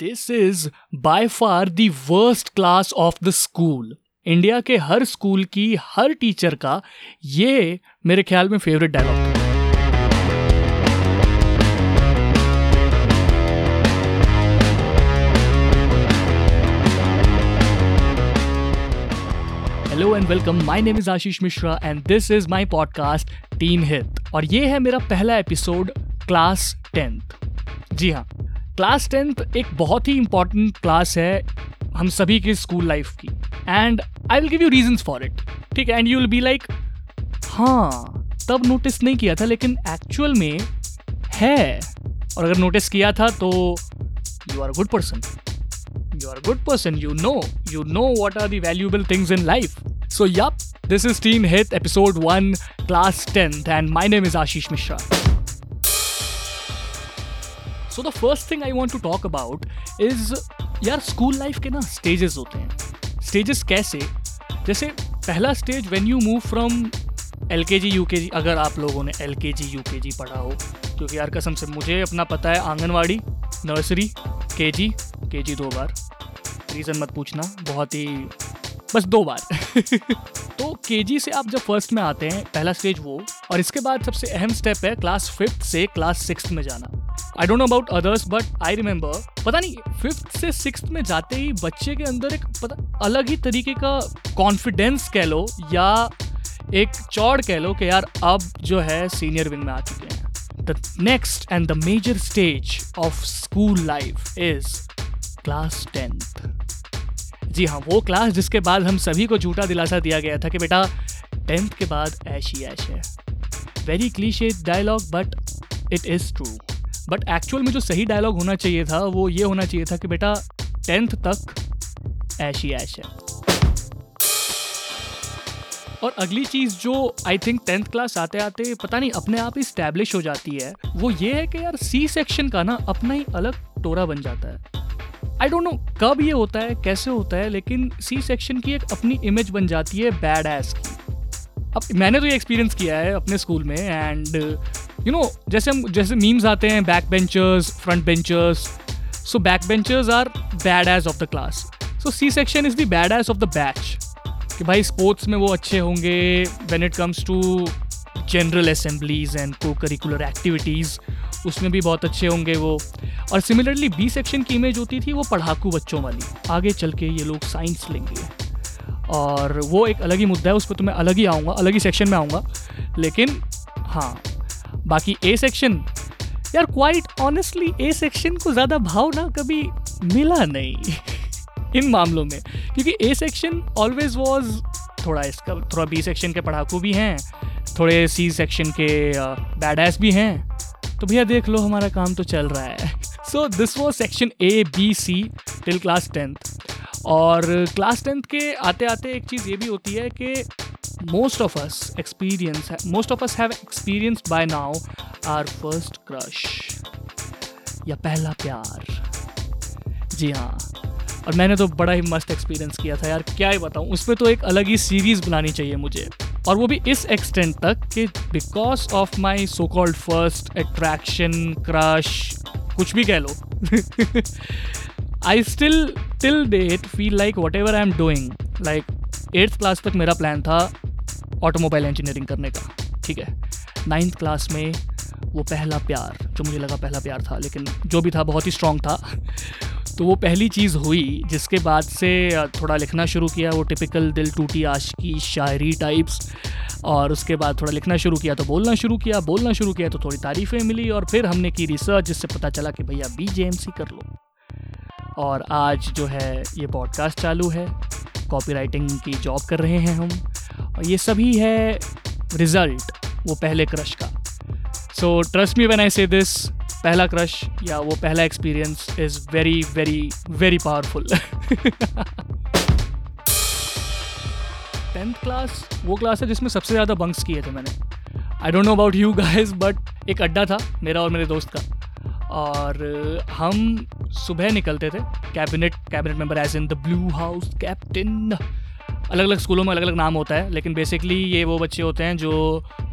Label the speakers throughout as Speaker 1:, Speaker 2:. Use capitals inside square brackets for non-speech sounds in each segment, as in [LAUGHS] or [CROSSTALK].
Speaker 1: This is by far the worst class of the school India के हर school की हर teacher का ये मेरे ख्याल में फेवरेट डायलॉग था। Hello and welcome my name is Ashish Mishra and this is my podcast team hit और ये है मेरा पहला एपिसोड क्लास टेंथ जी हाँ। क्लास टेंथ एक बहुत ही इंपॉर्टेंट क्लास है हम सभी के स्कूल लाइफ की। And I will give you reason for it ठीक है? And you will be like हाँ तब नोटिस नहीं किया था, लेकिन एक्चुअल में है। और अगर नोटिस किया था तो you are a good person you are a good person you know you know what are valuable things in life so yup this is teen hit episode one class tenth and my name is Ashish Mishra so the first thing I want to talk about is यार school life के ना stages होते हैं। Stages कैसे? जैसे पहला stage when you move from L K G you के जी अगर आप लोगों ने एल के जी यू के जी पढ़ा हो, क्योंकि यार कसम से मुझे अपना पता है, आंगनवाड़ी नर्सरी के जी के जी दो बार। रीज़न मत पूछना, बहुत ही, बस दो बार। [LAUGHS] तो के जी से आप जब फ़र्स्ट में आते हैं, पहला स्टेज वो, और इसके बाद सबसे अहम स्टेप है क्लास फिफ्थ से क्लास सिक्स में जाना। I don't know about others but I remember पता नहीं फिफ्थ से सिक्स में जाते ही बच्चे के अंदर एक पता, अलग ही तरीके का कॉन्फिडेंस कह लो, या एक चौड़ कह लो कि यार अब जो है सीनियर विंग में आ चुके हैं। The next and the major stage of school life is class tenth जी हाँ वो क्लास जिसके बाद हम सभी को झूठा दिलासा दिया गया था कि बेटा टेंथ के बाद ऐश ही ऐश है। Very cliche dialogue but it is true but actual में जो सही डायलॉग होना चाहिए था, वो ये होना चाहिए था कि बेटा टेंथ तक ऐश ही ऐश है। और अगली चीज़ जो आई थिंक टेंथ क्लास आते आते पता नहीं अपने आप ही स्टैब्लिश हो जाती है, वो ये है कि यार सी सेक्शन का ना अपना ही अलग टोरा बन जाता है। आई डोंट नो कब ये होता है, कैसे होता है, लेकिन सी सेक्शन की एक अपनी इमेज बन जाती है बैड एस की। अब मैंने तो ये एक्सपीरियंस किया है अपने स्कूल में एंड यू नो जैसे हम, जैसे मीम्स आते हैं back benchers front benchers so back benchers are bad edge of the class so C section is the bad edge of the batch कि भाई स्पोर्ट्स में वो अच्छे होंगे when it comes to general assemblies and co curricular activities उसमें भी बहुत अच्छे होंगे वो। और सिमिलरली बी सेक्शन की इमेज होती थी वो पढ़ाकू बच्चों वाली। आगे चल के ये लोग साइंस लेंगे। और वो एक अलग ही मुद्दा है, उस पर तो मैं अलग ही आऊँगा, अलग ही सेक्शन में आऊँगा। लेकिन हाँ बाकी ए सेक्शन यार क्वाइट ऑनेस्टली ए सेक्शन को ज़्यादा भाव ना कभी मिला नहीं [LAUGHS] इन मामलों में। क्योंकि ए सेक्शन ऑलवेज वॉज़ थोड़ा इसका, थोड़ा बी सेक्शन के पढ़ाकू भी हैं, थोड़े सी सेक्शन के बैड एस भी हैं। तो भैया देख लो, हमारा काम तो चल रहा है। So this was section A B C till class tenth और क्लास टेंथ के आते आते एक चीज़ ये भी होती है कि most of us experience most of us have experience by now our first crush या पहला प्यार। जी हाँ। और मैंने तो बड़ा ही मस्त एक्सपीरियंस किया था यार, क्या ही बताऊँ, उसमें तो एक अलग ही सीरीज़ बनानी चाहिए मुझे। और वो भी इस एक्सटेंट तक कि because of my so called first attraction crush कुछ भी कह लो। I still till date feel like whatever I am doing like eighth class तक मेरा प्लान था ऑटोमोबाइल इंजीनियरिंग करने का, ठीक है? नाइन्थ क्लास में वो पहला प्यार, जो मुझे लगा पहला प्यार था, लेकिन जो भी था बहुत ही स्ट्रॉन्ग था। तो वो पहली चीज़ हुई, जिसके बाद से थोड़ा लिखना शुरू किया, वो टिपिकल दिल टूटी आश की शायरी टाइप्स और उसके बाद थोड़ा लिखना शुरू किया तो बोलना शुरू किया, बोलना शुरू किया तो थोड़ी तारीफ़ें मिली, और फिर हमने की रिसर्च जिससे पता चला कि भैया बी जे एम सी कर लो। और आज जो है, ये पॉडकास्ट चालू है। कॉपी राइटिंग की जॉब कर रहे हैं हम। और ये सभी है रिज़ल्ट वो पहले क्रश का। So trust me when I से दिस पहला क्रश या वो पहला experience is very very very powerful tenth class वो क्लास है जिसमें सबसे ज़्यादा बंक्स किए थे मैंने। I don't know about you guys but एक अड्डा था मेरा और मेरे दोस्त का। और हम सुबह निकलते थे cabinet cabinet member as in the blue house captain अलग अलग स्कूलों में अलग अलग नाम होता है, लेकिन बेसिकली ये वो बच्चे होते हैं जो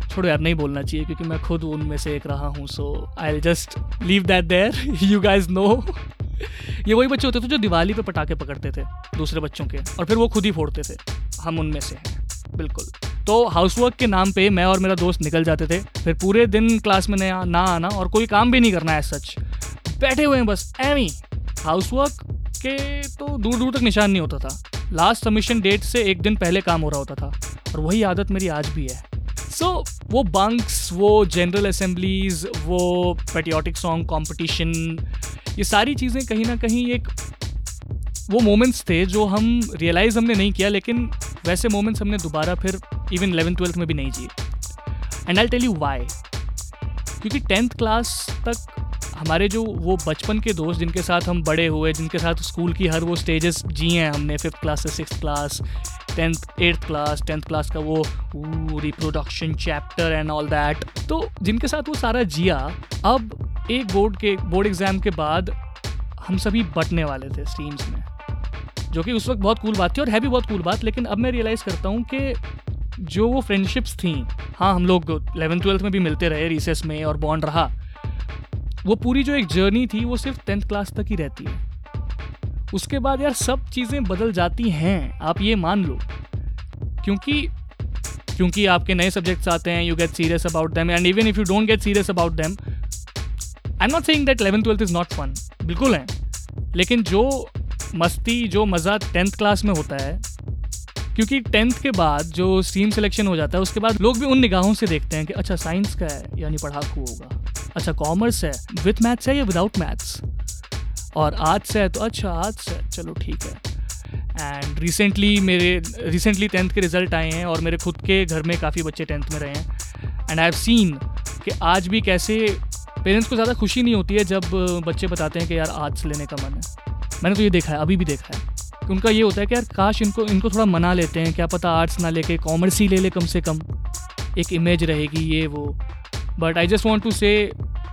Speaker 1: छोड़ो यार, नहीं बोलना चाहिए, क्योंकि मैं खुद उनमें से एक रहा हूँ so I just leave that there you guys know ये वही बच्चे होते थे जो दिवाली पे पटाखे पकड़ते थे दूसरे बच्चों के, और फिर वो खुद ही फोड़ते थे, हम उनमें से हैं, बिल्कुल। तो हाउसवर्क के नाम पे मैं और मेरा दोस्त निकल जाते थे, फिर पूरे दिन क्लास में ना आना और कोई काम भी नहीं करना है सच बैठे हुए हैं बस एमी हाउसवर्क के तो दूर दूर तक निशान नहीं होता था। लास्ट सबमिशन डेट से एक दिन पहले काम हो रहा होता था और वही आदत मेरी आज भी है। सो so, वो बंक्स वो जनरल असम्बलीज वो पेटियाटिक सॉन्ग कंपटीशन ये सारी चीज़ें कहीं ना कहीं एक वो मोमेंट्स थे जो हम रियलाइज़ हमने नहीं किया लेकिन वैसे मोमेंट्स हमने दोबारा फिर इवन इलेवन ट्वेल्थ में भी नहीं जिए। And I tell you why क्योंकि टेंथ क्लास तक हमारे जो वो बचपन के दोस्त जिनके साथ हम बड़े हुए, जिनके साथ स्कूल की हर वो स्टेजेस जी हैं, हमने फिफ्थ क्लास से six class tenth eighth class tenth class का वो reproduction chapter and all that तो जिनके साथ वो सारा जिया, अब एक बोर्ड के बोर्ड एग्ज़ाम के बाद हम सभी बटने वाले थे स्ट्रीम्स में, जो कि उस वक्त बहुत कूल बात थी और है भी बहुत कूल बात, लेकिन अब मैं रियलाइज़ करता हूँ कि जो वो फ्रेंडशिप्स थी हाँ हम लोग इलेवन ट्वेल्थ में भी मिलते रहे रिसेस में और बॉन्ड रहा वो पूरी जो एक जर्नी थी, वो सिर्फ़ टेंथ क्लास तक ही रहती है। उसके बाद यार सब चीज़ें बदल जाती हैं, आप ये मान लो। क्योंकि क्योंकि आपके नए सब्जेक्ट्स आते हैं you get serious about them and even if you don't get serious about them I am not saying that eleven twelfth is not fun बिल्कुल है। लेकिन जो मस्ती, जो मज़ा टेंथ क्लास में होता है, क्योंकि टेंथ के बाद जो स्ट्रीम सिलेक्शन हो जाता है, उसके बाद लोग भी उन निगाहों से देखते हैं कि अच्छा साइंस का है, यानी पढ़ाकू होगा। अच्छा कॉमर्स है. विथ मैथ्स है या विदाउट मैथ्स और आज से है तो अच्छा आज से चलो ठीक है. एंड रिसेंटली मेरे रिसेंटली टेंथ के रिज़ल्ट आए हैं और मेरे खुद के घर में काफ़ी बच्चे टेंथ में रहे हैं. एंड आई हैव सीन कि आज भी कैसे पेरेंट्स को ज़्यादा खुशी नहीं होती है जब बच्चे बताते हैं कि यार आर्ट्स लेने का मन है. मैंने तो ये देखा है, अभी भी देखा है. उनका ये होता है कि यार काश इनको इनको थोड़ा मना लेते हैं. क्या पता आर्ट्स ना लेके कॉमर्स ही ले ले कम से कम. एक इमेज रहेगी, ये वो. But I just want to say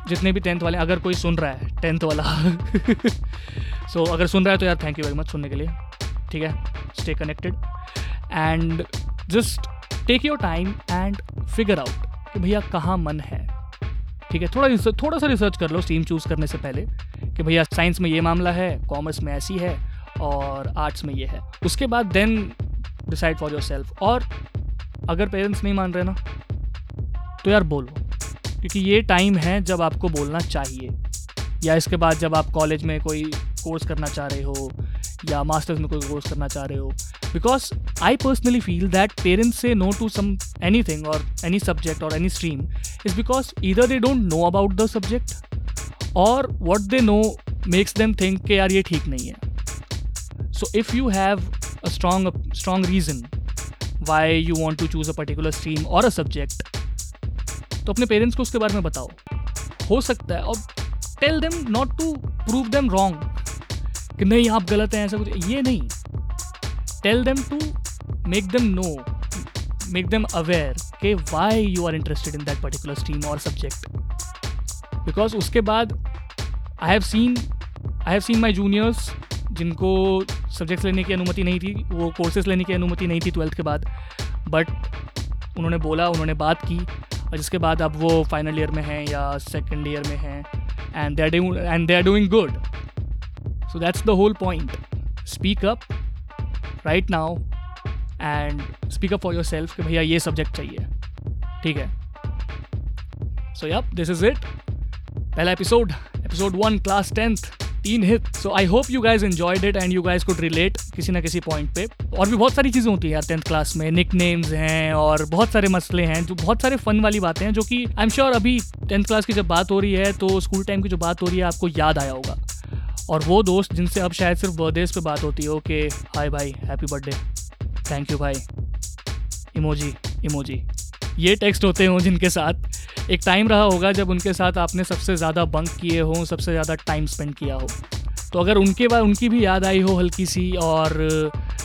Speaker 1: जितने भी टेंथ वाले अगर कोई सुन रहा है टेंथ वाला। सो [LAUGHS] so, अगर सुन रहा है तो यार थैंक यू वेरी मच सुनने के लिए। ठीक है? Stay connected and just take your time and figure out कि भैया कहाँ मन है? ठीक है? थोड़ा थोड़ा सा रिसर्च कर लो स्ट्रीम चूज़ करने से पहले कि भैया साइंस में ये मामला है कॉमर्स में ऐसी है और आर्ट्स में ये है। उसके बाद then decide for yourself और अगर पेरेंट्स नहीं मान रहे ना तो यार बोलो। क्योंकि ये टाइम है जब आपको बोलना चाहिए। या इसके बाद जब आप कॉलेज में कोई कोर्स करना चाह रहे हो, या मास्टर्स में कोई कोर्स करना चाह रहे हो। Because I personally feel that parents से no to some anything और एनी सब्जेक्ट और एनी स्ट्रीम इज़ बिकॉज़ इधर they don't know about the subject और what they know makes them think कि यार ये ठीक नहीं है। So if you have a strong strong reason why you want to choose a particular stream और a subject तो अपने पेरेंट्स को उसके बारे में बताओ। हो सकता है, और tell them not to prove them wrong कि नहीं, आप गलत हैं, ऐसा कुछ, ये नहीं। Tell them to make them know make them aware के why you are interested in that particular stream और सब्जेक्ट बिकॉज़ उसके बाद I have seen I have seen my juniors जिनको सब्जेक्ट्स लेने की अनुमति नहीं थी, वो कोर्सेज लेने की अनुमति नहीं थी ट्वेल्थ के बाद बट उन्होंने बोला, उन्होंने बात की और जिसके बाद अब वो फाइनल ईयर में हैं या सेकेंड ईयर में हैं and they are and they are doing good so that's the whole point speak up right now and speak up for yourself कि भैया ये सब्जेक्ट चाहिए। ठीक है? So yup this is it पहला episode episode one class tenth teen hit so I hope you guys enjoyed it and you guys could relate किसी ना किसी पॉइंट पे। और भी बहुत सारी चीज़ें होती हैं टेंथ क्लास में। निक नेम्स हैं और बहुत सारे मसले हैं जो बहुत सारे फन वाली बातें हैं जो कि आई एम श्योर अभी टेंथ क्लास की जब बात हो रही है तो स्कूल टाइम की जो बात हो रही है आपको याद आया होगा। और वो दोस्त जिनसे अब शायद सिर्फ़ बर्थडेज पे बात होती हो कि हाय भाई हैप्पी बर्थडे थैंक यू भाई इमोजी इमोजी ये टेक्स्ट होते हों जिनके साथ। एक टाइम रहा होगा जब उनके साथ आपने सबसे ज़्यादा बंक किए हों, सबसे ज़्यादा टाइम स्पेंड किया हो। तो अगर उनके बाद, उनकी भी याद आई हो हल्की सी और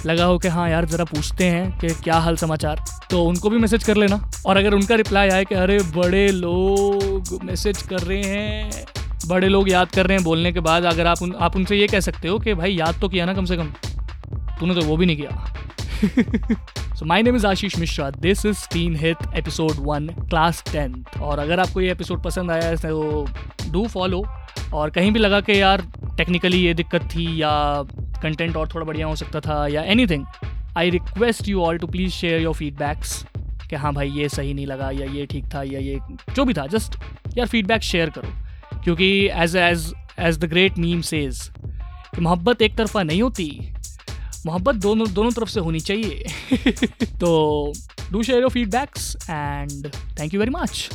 Speaker 1: लगा हो कि हाँ यार, ज़रा पूछते हैं कि क्या हाल समाचार तो उनको भी मैसेज कर लेना। और अगर उनका रिप्लाई आए कि अरे, बड़े लोग मैसेज कर रहे हैं, बड़े लोग याद कर रहे हैं बोलने के बाद, अगर आप उन, आप उनसे ये कह सकते हो कि भाई, याद तो किया ना कम से कम, तूने तो वो भी नहीं किया। [LAUGHS] So my name is Ashish Mishra this is teen hit episode one class tenth और अगर आपको ये एपिसोड पसंद आया है तो डू फॉलो और कहीं भी लगा कि यार टेक्निकली ये दिक्कत थी या कंटेंट और थोड़ा बढ़िया हो सकता था या anything I request you all to please share your feedbacks कि हाँ भाई, ये सही नहीं लगा, या ये ठीक था, या ये जो भी था जस्ट यार फीडबैक शेयर करो. क्योंकि as as as the great meme says मोहब्बत एक तरफा नहीं होती मोहब्बत दोनों दोनों तरफ़ से होनी चाहिए। [LAUGHS] तो do share your feedbacks and thank you very much